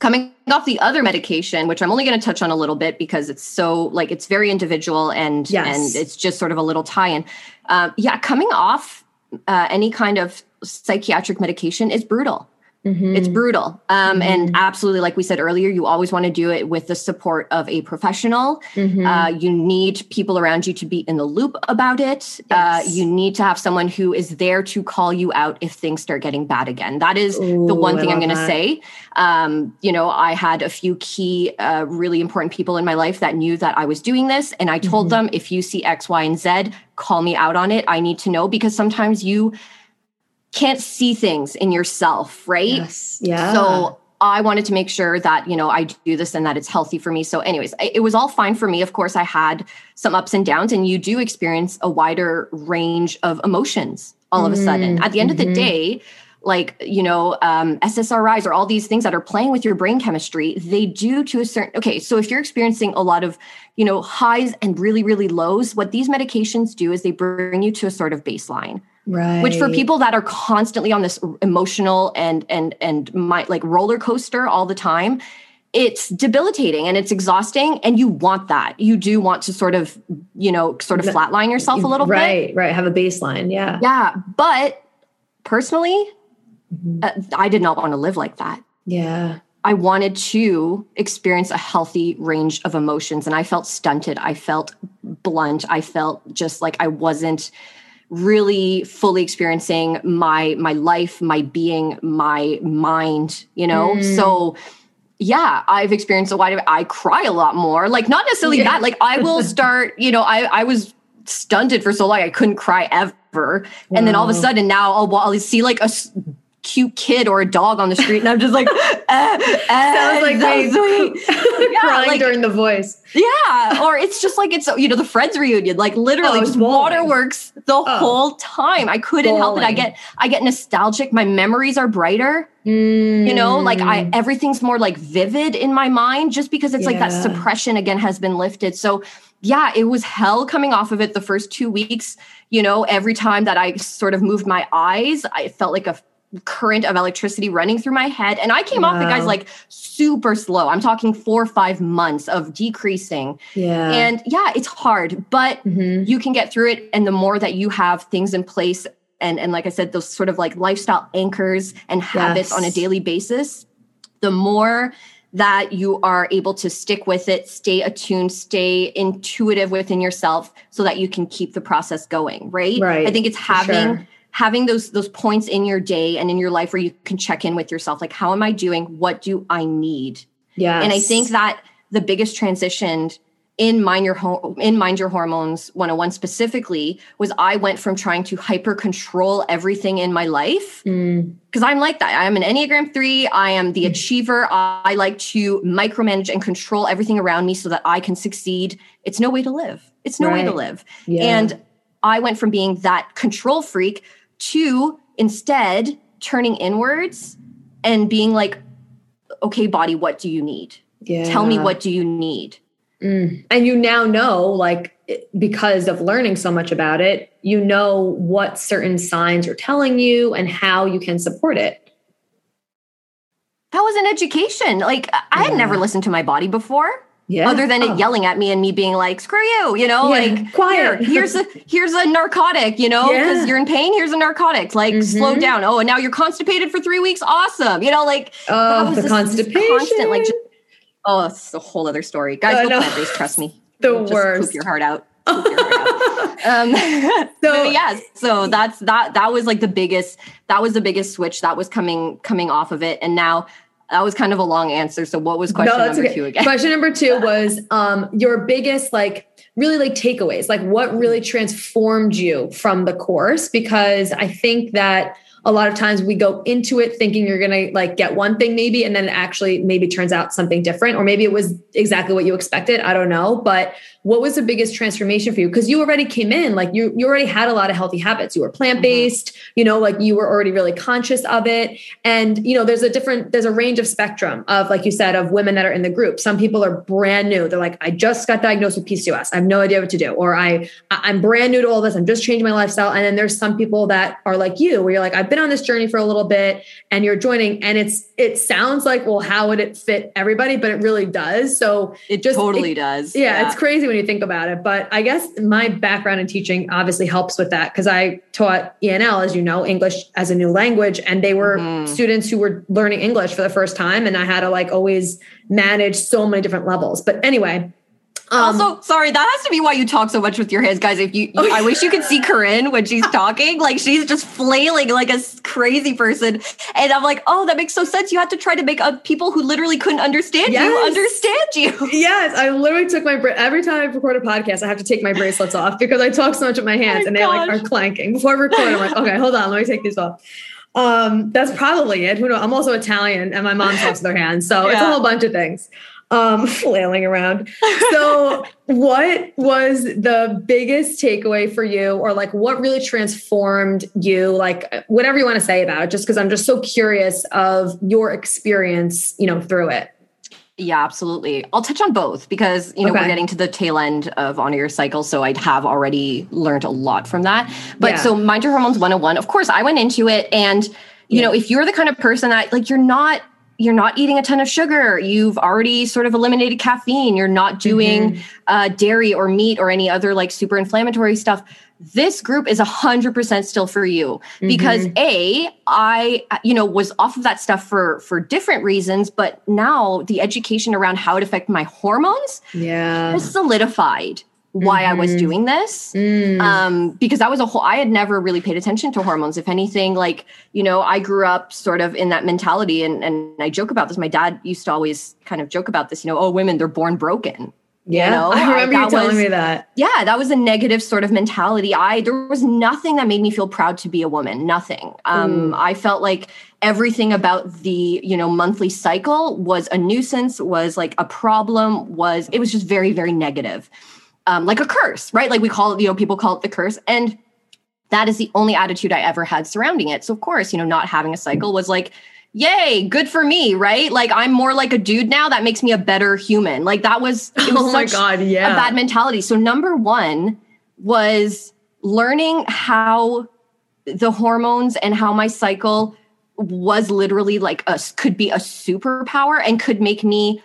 coming off the other medication which i'm only going to touch on a little bit because it's so like it's very individual and yes. and it's just sort of a little tie-in uh, yeah coming off uh, any kind of psychiatric medication is brutal Mm-hmm. It's brutal. Um, mm-hmm. And absolutely, like we said earlier, you always want to do it with the support of a professional. Mm-hmm. Uh, you need people around you to be in the loop about it. Uh, yes. Uh, you need to have someone who is there to call you out if things start getting bad again. That is Ooh, the one thing I'm going to say. Um, you know, I had a few key, uh, really important people in my life that knew that I was doing this. And I told mm-hmm. them, if you see X, Y, and Z, call me out on it. I need to know because sometimes you, can't see things in yourself, right? Yes. Yeah. So I wanted to make sure that, you know, I do this and that it's healthy for me. So, anyways, it was all fine for me. Of course, I had some ups and downs, and you do experience a wider range of emotions all of a sudden. Mm-hmm. At the end of the mm-hmm. day, like you know um, ssris or all these things that are playing with your brain chemistry they do to a certain okay so if you're experiencing a lot of you know highs and really really lows what these medications do is they bring you to a sort of baseline Right. Which for people that are constantly on this emotional and and and my like roller coaster all the time, it's debilitating and it's exhausting and you want that. You do want to sort of, you know, sort of flatline yourself a little right, bit. Right, right, have a baseline, yeah. Yeah, but personally, mm-hmm. uh, I did not want to live like that. Yeah. I wanted to experience a healthy range of emotions and I felt stunted. I felt blunt. I felt just like I wasn't really fully experiencing my my life my being my mind you know mm. so yeah i've experienced a wide i cry a lot more like not necessarily yeah. that like i will start you know i i was stunted for so long i couldn't cry ever wow. and then all of a sudden now I'll, I'll see like a cute kid or a dog on the street, and I'm just like, eh, eh, sounds like so sweet. yeah, crying like, during the voice. Yeah, or it's just like it's you know the Friends reunion, like literally oh, just waterworks the oh. whole time. I couldn't help it. I get I get nostalgic. My memories are brighter. Mm. You know, like I mm. everything's more like vivid in my mind just because it's yeah. like that suppression again has been lifted. So yeah, it was hell coming off of it the first two weeks. You know, every time that I sort of moved my eyes, I felt like a current of electricity running through my head. And I came wow. off the guys, like super slow. I'm talking four or five months of decreasing. Yeah. And yeah, it's hard, but mm-hmm. you can get through it. And the more that you have things in place, and, and like I said, those sort of like lifestyle anchors and habits yes. on a daily basis, the more that you are able to stick with it, stay attuned, stay intuitive within yourself so that you can keep the process going, right? Right. I think it's having sure having those those points in your day and in your life where you can check in with yourself like how am i doing? What do i need? Yeah. And I think that the biggest transition in mind your home in mind your hormones 101 specifically was i went from trying to hyper control everything in my life because Mm. i'm like that. I am an enneagram 3 i am the achiever. I like to micromanage and control everything around me so that i can succeed. It's no way to live. It's no way to live. Yeah. and i went from being that control freak to instead turning inwards and being like okay body what do you need yeah. tell me what do you need Mm. And you now know, like, because of learning so much about it, you know what certain signs are telling you and how you can support it. that was an education like I- i had never listened to my body before Yeah. other than Oh. it yelling at me and me being like screw you you know Yeah, like quiet. here, here's a here's a narcotic you know because Yeah. you're in pain here's a narcotic like slow Mhm. down oh and now you're constipated for three weeks awesome you know like Oh, was the this- this constipation. constant like just, oh it's a whole other story guys go know. plant-based trust me The just worst. poop your heart out your heart out. um So- yes so that's that that was like the biggest that was the biggest switch that was coming coming off of it and now that was kind of a long answer so what was question that's number okay. two again Question number two was um, your biggest, like, really like takeaways, like what really transformed you from the course? Because I think that a lot of times we go into it thinking you're going to like get one thing maybe, and then it actually maybe turns out something different, or maybe it was exactly what you expected. I don't know. But what was the biggest transformation for you? Because you already came in, like you, you already had a lot of healthy habits. You were mm-hmm. plant based, you know, like you were already really conscious of it. And, you know, there's a different, there's a range of spectrum of, like you said, of women that are in the group. Some people are brand new. They're like, I just got diagnosed with PCOS. I have no idea what to do. Or I, I- I'm brand new to all this. I'm just changing my lifestyle. And then there's some people that are like you, where you're like, I've been on this journey for a little bit and you're joining. And it's, it sounds like, well, how would it fit everybody? But it really does. So it just- totally it- does yeah, it's crazy when you think about it. But I guess my background in teaching obviously helps with that because I taught ENL, as you know, English as a new language, and they were Mhm. students who were learning English for the first time, and I had to like always manage so many different levels. But anyway. Um, also, sorry, that has to be why you talk so much with your hands, guys. If you, you I wish you could see Corinne when she's talking. Like she's just flailing like a crazy person, and I'm like, oh, that makes so sense. You had to try to make up people who literally couldn't understand you Yes. understand you. Yes, I literally took my bra- every time I record a podcast, I have to take my bracelets off because I talk so much with my hands my and they like are clanking. Before I record, I'm like, okay, hold on, let me take these off. Um, that's probably it. Who knows? I'm also Italian and my mom talks with her hands, so it's a whole bunch of things. Um, flailing around. So, what was the biggest takeaway for you, or like what really transformed you? Like whatever you want to say about it, just because I'm just so curious of your experience, you know, through it. Yeah, absolutely. I'll touch on both because you know Okay. we're getting to the tail end of on your cycle, so I'd have already learned a lot from that. But Yeah. so mind your hormones 101, of course, I went into it and you Yeah. know, if you're the kind of person that like you're not you're not eating a ton of sugar, you've already sort of eliminated caffeine, you're not doing uh, dairy or meat or any other like super inflammatory stuff. This group is a hundred percent still for you because a I you know was off of that stuff for for different reasons, but now the education around how it affect my hormones Yeah. has solidified why I was Mhm. doing this Mm. um because that was a whole i had never really paid attention to hormones. If anything like you know i grew up sort of in that mentality and and i joke about this. My dad used to always kind of joke about this you know oh women they're born broken Yeah, know, I I- remember you telling was- me that. yeah that was a negative sort of mentality. I there was nothing that made me feel proud to be a woman nothing. Um i felt like everything about the you know monthly cycle was a nuisance was like a problem was it was just very very negative um like a curse right? Like we call it you know people call it the curse. And that is the only attitude i ever had surrounding it. So of course you know not having a cycle was like yay good for me right? Like i'm more like a dude now that makes me a better human. Like that was it was Oh my god, yeah. a bad mentality. So number one was learning how the hormones and how my cycle was literally like a could be a superpower and could make me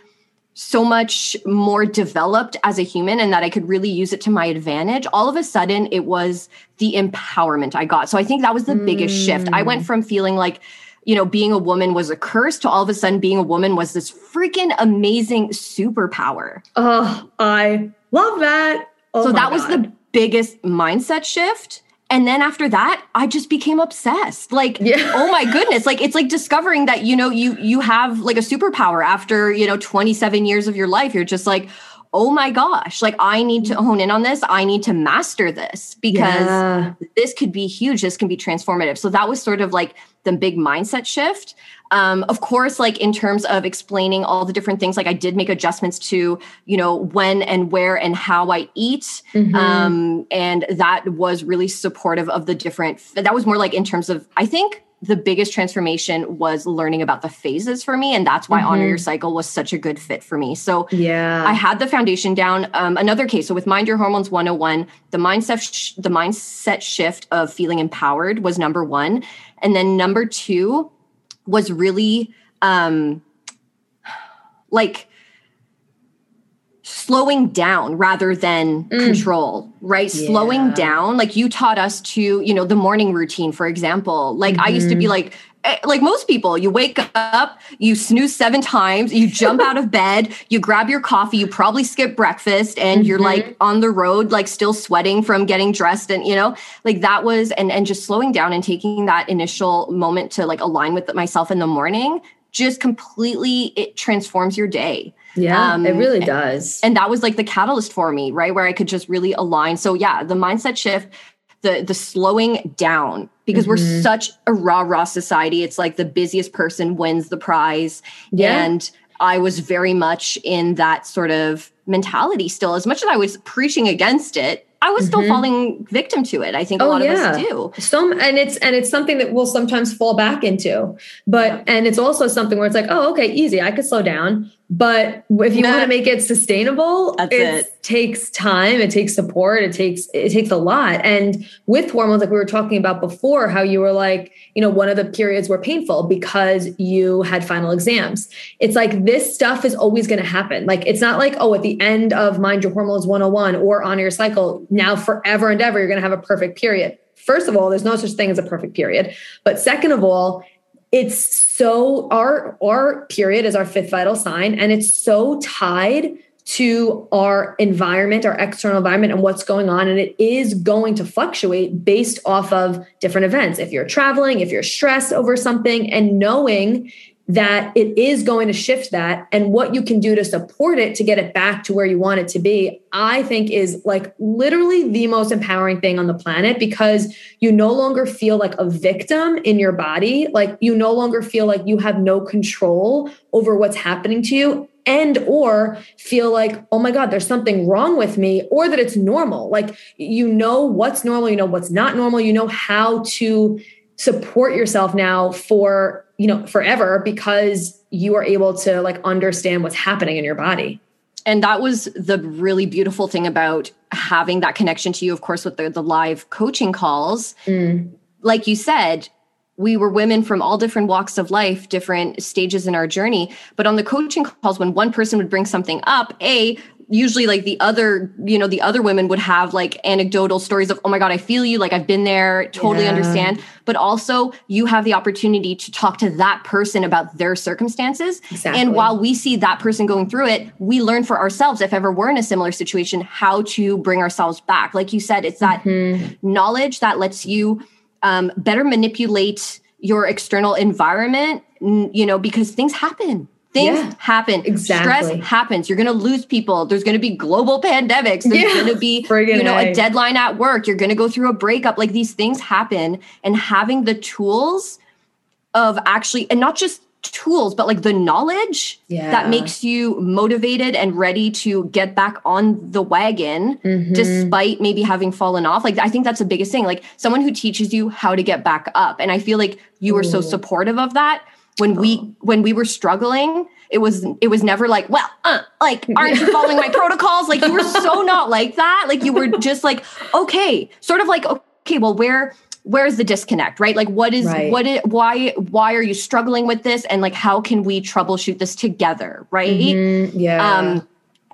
so much more developed as a human and that I could really use it to my advantage. All of a sudden it was the empowerment I got. So I think that was the biggest shift. I went mm. from feeling like you know, being a woman was a curse to all of a sudden being a woman was this freaking amazing superpower. oh, I love that. Oh so that was God. the biggest mindset shift. And then after that i just became obsessed. Like Yeah. oh my goodness. Like it's like discovering that you know you you have like a superpower after you know 27 years of your life. You're just like oh my gosh. Like i need to hone in on this. I need to master this because Yeah. this could be huge. This can be transformative. So that was sort of like the big mindset shift um, of course like in terms of explaining all the different things like i did make adjustments to you know when and where and how i eat Mhm. um, and that was really supportive of the different that was more like in terms of i think the biggest transformation was learning about the phases for me and that's why honor Mhm. your cycle was such a good fit for me so yeah. I had the foundation down. Um, another case, so with Mind Your Hormones 101, the mindset sh- the mindset shift of feeling empowered was number one, and then number two was really um, like slowing down rather than control right? Slowing down. Like you taught us to you know the morning routine for example. Like i used to be like eh, like most people you wake up you snooze seven times you jump out of bed you grab your coffee you probably skip breakfast and you're like on the road like still sweating from getting dressed and you know like that was and and just slowing down and taking that initial moment to like align with myself in the morning just completely it transforms your day yeah. um, it really does. and that was like the catalyst for me right where i could just really align so yeah the mindset shift the the slowing down because we're Mhm. such a rah rah society. It's like the busiest person wins the prize. Yeah. and i was very much in that sort of mentality still. As much as i was preaching against it i was still Mhm. falling victim to it i think a Oh, lot of us do. So and it's and it's something that we'll sometimes fall back into. But and it's also something where it's like oh okay easy i could slow down but if you want to make it sustainable it it. takes time it takes support it takes it takes a lot. And with hormones like we were talking about before how you were like you know one of the periods were painful because you had final exams. It's like this stuff is always going to happen. Like it's not like oh at the end of mind your hormones 101 or on your cycle now forever and ever you're going to have a perfect period. First of all there's no such thing as a perfect period. But second of all it's so our our period is our fifth vital sign and it's so tied to our environment our external environment and what's going on and it is going to fluctuate based off of different events. If you're traveling if you're stressed over something and knowing that it is going to shift that and what you can do to support it to get it back to where you want it to be i think is like literally the most empowering thing on the planet because you no longer feel like a victim in your body. Like you no longer feel like you have no control over what's happening to you and or feel like oh my god there's something wrong with me or that it's normal. Like you know what's normal you know what's not normal you know how to support yourself now for you know forever because you are able to like understand what's happening in your body. And that was the really beautiful thing about having that connection to you of course with the, the live coaching calls. Mm. Like you said we were women from all different walks of life different stages in our journey. But on the coaching calls when one person would bring something up a usually like the other you know the other women would have like anecdotal stories of oh my god i feel you like i've been there totally Yeah. understand but also you have the opportunity to talk to that person about their circumstances Exactly. and while we see that person going through it we learn for ourselves if ever we're in a similar situation how to bring ourselves back like you said it's that Mhm. knowledge that lets you um, better manipulate your external environment you know because things happen things Yeah, happen. Exactly. stress happens. You're going to lose people. There's going to be global pandemics. There's Yeah, going to be you know a A. deadline at work. You're going to go through a breakup. Like these things happen. And having the tools of actually and not just tools but like the knowledge Yeah. that makes you motivated and ready to get back on the wagon Mhm. despite maybe having fallen off. Like i think that's the biggest thing. Like someone who teaches you how to get back up. And i feel like you were so supportive of that when we when we were struggling it was it was never like well uh, like aren't you following my protocols? Like you were so not like that. Like you were just like okay sort of like okay well where where's the disconnect right? Like what is Right. what it why why are you struggling with this? And like how can we troubleshoot this together right? Mhm. yeah. Um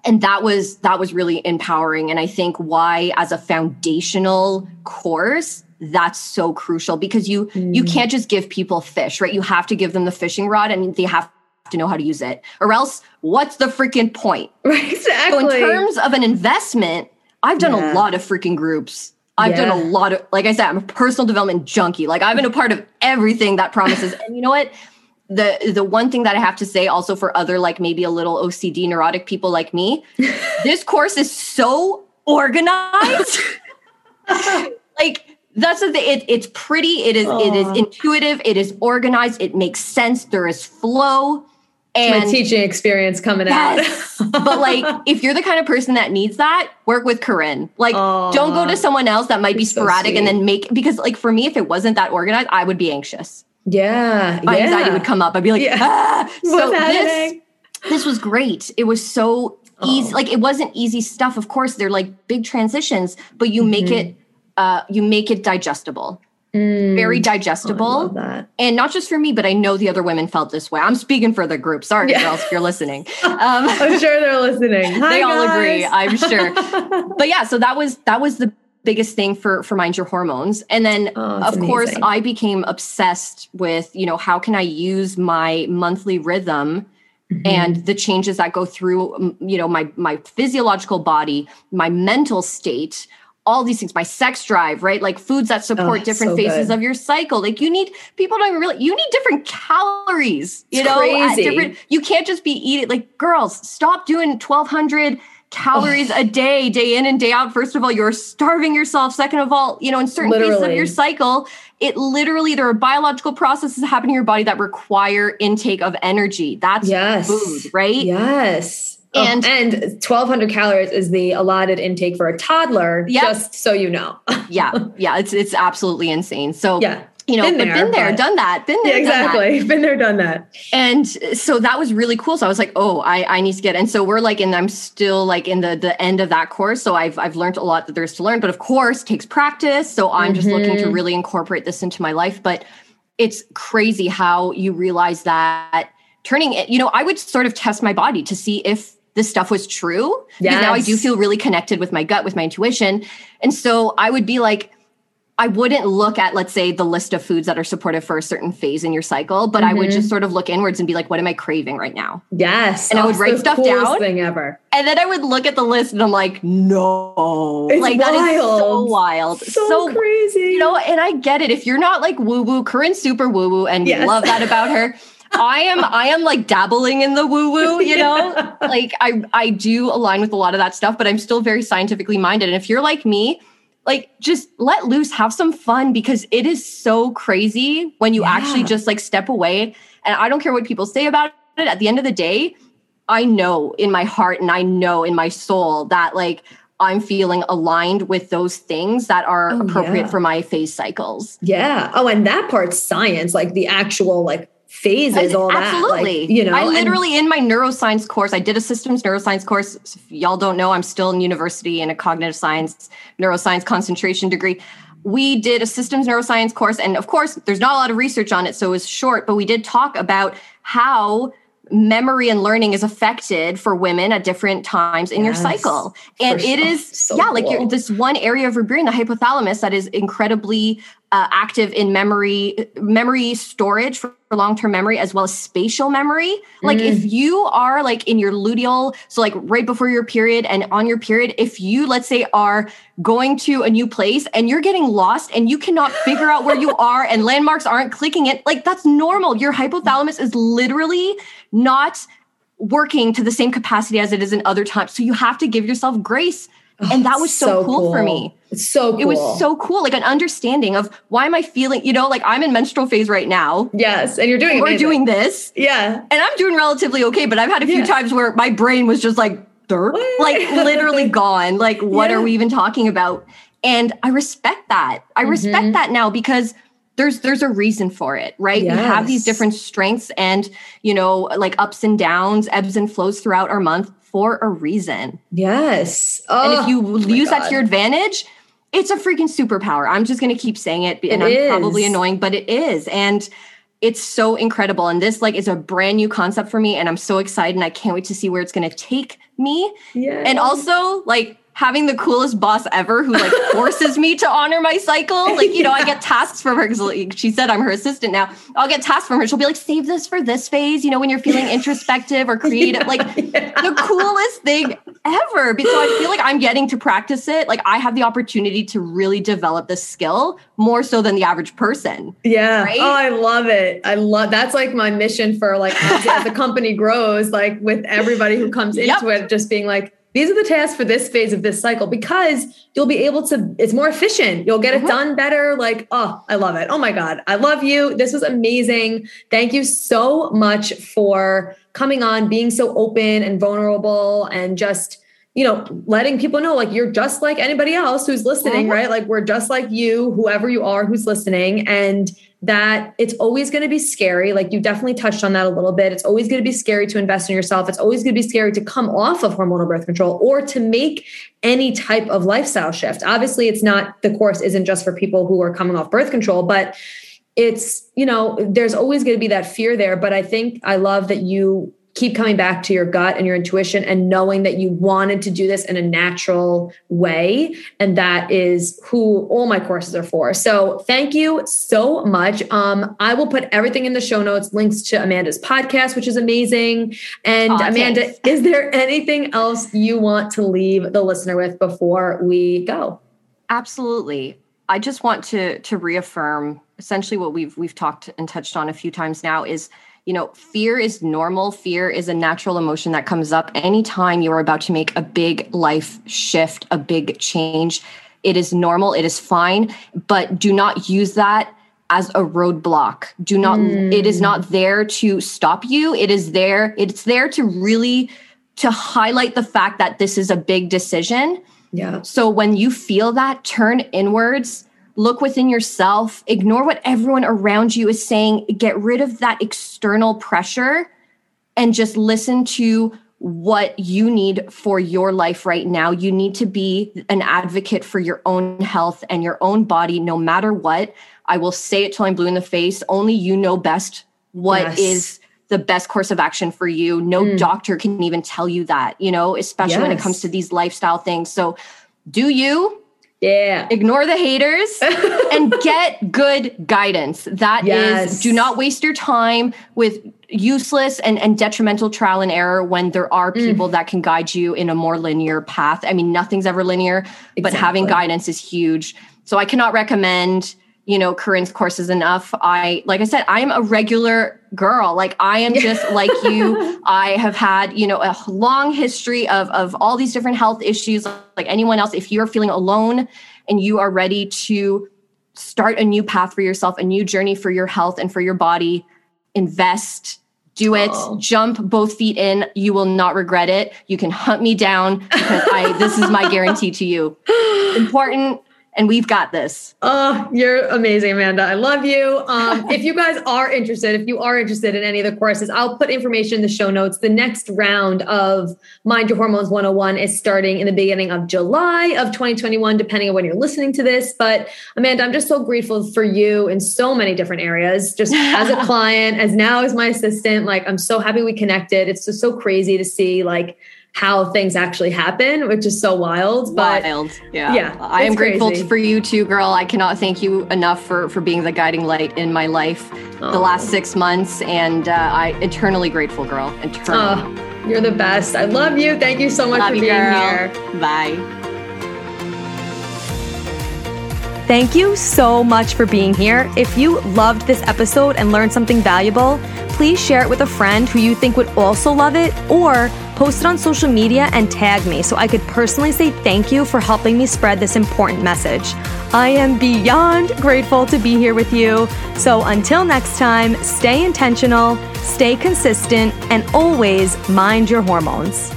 and that was that was really empowering. And i think why as a foundational course that's so crucial because you you Mm. can't just give people fish right you have to give them the fishing rod and they have to know how to use it or else what's the freaking point right exactly so in terms of an investment i've done Yeah. a lot of freaking groups I've yeah. done a lot of, like I said, I'm a personal development junkie. Like I've been a part of everything that promises. and you know what? The the one thing that I have to say also for other like maybe a little OCD neurotic people like me, this course is so organized. like that's the thing. It, it's pretty. It is. Aww. It is intuitive. It is organized. It makes sense. There is flow. And my teaching experience coming yes. out. but like, if you're the kind of person that needs that, work with Corinne. Like, Aww. don't go to someone else that might be sporadic and then make because like for me, if it wasn't that organized, I would be anxious. Yeah, my yeah. anxiety would come up. I'd be like, yeah. ah. So this, this was great. It was so easy. Oh. Like, it wasn't easy stuff. Of course, they're like big transitions, but you mm-hmm. make it uh, you make it digestible. Mm. Very digestible. Oh, and not just for me, but I know the other women felt this way. I'm speaking for the group. Sorry, yeah. girls, if you're listening. Um, I'm sure they're listening. Hi, they all agree, I'm sure. but yeah, so that was that was the biggest thing for for mind your hormones and then oh, of amazing. course i became obsessed with you know how can i use my monthly rhythm mm-hmm. and the changes that go through you know my my physiological body my mental state all these things, my sex drive, right? Like foods that oh, support oh, different so phases good. of your cycle. Like you need people don't even really you need different calories, you it's know, crazy. different you can't just be eating like girls, stop doing 1200 calories a day, day in and day out. First of all, you're starving yourself. Second of all, you know, in certain literally. phases of your cycle, it literally there are biological processes happening in your body that require intake of energy. That's yes. food, right? Yes. Oh, and, oh, and 1200 calories is the allotted intake for a toddler yep. just so you know yeah yeah it's it's absolutely insane so yeah you know, been there, been there done that, been there, yeah, exactly, been there, done that. And so that was really cool. So I was like, oh, I, I need to get. And so we're like, and I'm still like in the the end of that course. So I've I've learned a lot that there's to learn, but of course, takes practice. So I'm mm-hmm. just looking to mm-hmm. really incorporate this into my life. But it's crazy how you realize that turning it. You know, I would sort of test my body to see if this stuff was true. Yes. Because now I do feel really connected with my gut, with my intuition. And so I would be like, I wouldn't look at, let's say, the list of foods that are supportive for a certain phase in your cycle, but mm-hmm. I would mm-hmm. just sort of look inwards and be like, what am I craving right now? Yes. And I would write stuff down. thing ever. And then I would look at the list and I'm like, no. It's like wild. that is so wild. So, so, crazy. You know, and I get it. If you're not like woo woo, Corinne's super woo woo and yes. love that about her. I am I am like dabbling in the woo woo, you know? yeah. Like I I do align with a lot of that stuff, but I'm still very scientifically minded. And if you're like me, like just let loose, have some fun because it is so crazy when you yeah. actually just like step away. And I don't care what people say about it. At the end of the day, I know in my heart and I know in my soul that like I'm feeling aligned with those things that are oh, appropriate yeah. for my phase cycles. Yeah. Oh, and that part's science, like the actual like phases, all absolutely. that. Like, you know, I literally and, in my neuroscience course, I did a systems neuroscience course. If y'all don't know, I'm still in university in a cognitive science, neuroscience concentration degree. We did a systems neuroscience course, and of course, there's not a lot of research on it, so it was short. But we did talk about how memory and learning is affected for women at different times in yes, your cycle. And it sure. is, so yeah, cool. like this one area of your brain, the hypothalamus, that is incredibly uh, active in memory memory storage for, for, long-term memory as well as spatial memory. Like mm. if you are like in your luteal so like right before your period and on your period if you let's say are going to a new place and you're getting lost and you cannot figure out where you are and landmarks aren't clicking it like that's normal. Your hypothalamus is literally not working to the same capacity as it is in other times so you have to give yourself grace and that was so, so cool, cool, for me. It's so cool. It was so cool, like an understanding of why am I feeling, you know, like I'm in menstrual phase right now. Yes. And you're doing We're amazing. doing this. Yeah. And I'm doing relatively okay, but I've had a few yeah. times where my brain was just like dirt, like literally gone. Like, what yeah. are we even talking about? And I respect that. I mm-hmm. respect that now because there's there's a reason for it right yes. we have these different strengths and you know like ups and downs ebbs and flows throughout our month for a reason. Yes. Oh, and if you oh use that to your advantage, it's a freaking superpower. I'm just going to keep saying it, and it I'm is. probably annoying, but it is. And it's so incredible. And this like is a brand new concept for me, and I'm so excited, and I can't wait to see where it's going to take me. Yeah. And also, like having the coolest boss ever who like forces me to honor my cycle. Like, you know, I get tasks from her because like, she said I'm her assistant now. I'll get tasks from her. She'll be like, save this for this phase, you know, when you're feeling introspective or creative. Like the coolest thing ever. So I feel like I'm getting to practice it. Like I have the opportunity to really develop this skill more so than the average person. Yeah. Right? Oh, I love it. I love that's like my mission for like as the company grows, like with everybody who comes into yep. it, just being like, these are the tasks for this phase of this cycle because you'll be able to it's more efficient. You'll get it mm-hmm. done better like oh i love it. Oh my god i love you. This was amazing. Thank you so much for coming on being so open and vulnerable and just you know letting people know like you're just like anybody else who's listening mm-hmm. right? Like we're just like you whoever you are who's listening. And that it's always going to be scary. Like you definitely touched on that a little bit. It's always going to be scary to invest in yourself. It's always going to be scary to come off of hormonal birth control or to make any type of lifestyle shift. Obviously, it's not the course isn't just for people who are coming off birth control, but it's, you know, there's always going to be that fear there. But I think I love that you keep coming back to your gut and your intuition and knowing that you wanted to do this in a natural way. And that is who all my courses are for. So thank you so much. Um, I will put everything in the show notes, links to Amanda's podcast, which is amazing. And Amanda, thanks. is there anything else you want to leave the listener with before we go? Absolutely. I just want to to reaffirm essentially what we've we've talked and touched on a few times now is you know, fear is normal. Fear is a natural emotion that comes up anytime you are about to make a big life shift, a big change. It is normal, it is fine, but do not use that as a roadblock. Do not mm. it is not there to stop you. It is there it's there to really to highlight the fact that this is a big decision. Yeah. So when you feel that, turn inwards look within yourself, ignore what everyone around you is saying, get rid of that external pressure and just listen to what you need for your life right now. You need to be an advocate for your own health and your own body, no matter what. I will say it till I'm blue in the face. Only you know best what yes. is the best course of action for you. No mm. doctor can even tell you that, you know, especially yes. when it comes to these lifestyle things. So, do you yeah. Ignore the haters and get good guidance. That yes. is, do not waste your time with useless and, and detrimental trial and error when there are mm. people mm. that can guide you in a more linear path. I mean, nothing's ever linear, exactly. but having guidance is huge. So I cannot recommend you know Corinne's courses enough. I like I said, I am a regular girl. Like I am just like you. I have had, you know, a long history of of all these different health issues like anyone else. If you're feeling alone and you are ready to start a new path for yourself, a new journey for your health and for your body, invest do it oh. jump both feet in you will not regret it you can hunt me down because i this is my guarantee to you important and we've got this. Oh, you're amazing, Amanda. I love you. Um, if you guys are interested, if you are interested in any of the courses, I'll put information in the show notes. The next round of Mind Your Hormones 101 is starting in the beginning of July of 2021, depending on when you're listening to this. But Amanda, I'm just so grateful for you in so many different areas, just as a client, as now as my assistant. Like, I'm so happy we connected. It's just so crazy to see, like, how things actually happen, which is so wild. But wild, yeah, yeah. I am grateful crazy. for you too, girl. I cannot thank you enough for for being the guiding light in my life oh. the last six months, and uh, I eternally grateful, girl. Eternally. Oh, you're the best. I love you. Thank you so much love for you, being girl. here. Bye. Thank you so much for being here. If you loved this episode and learned something valuable, please share it with a friend who you think would also love it or post it on social media and tag me so I could personally say thank you for helping me spread this important message. I am beyond grateful to be here with you. So until next time, stay intentional, stay consistent, and always mind your hormones.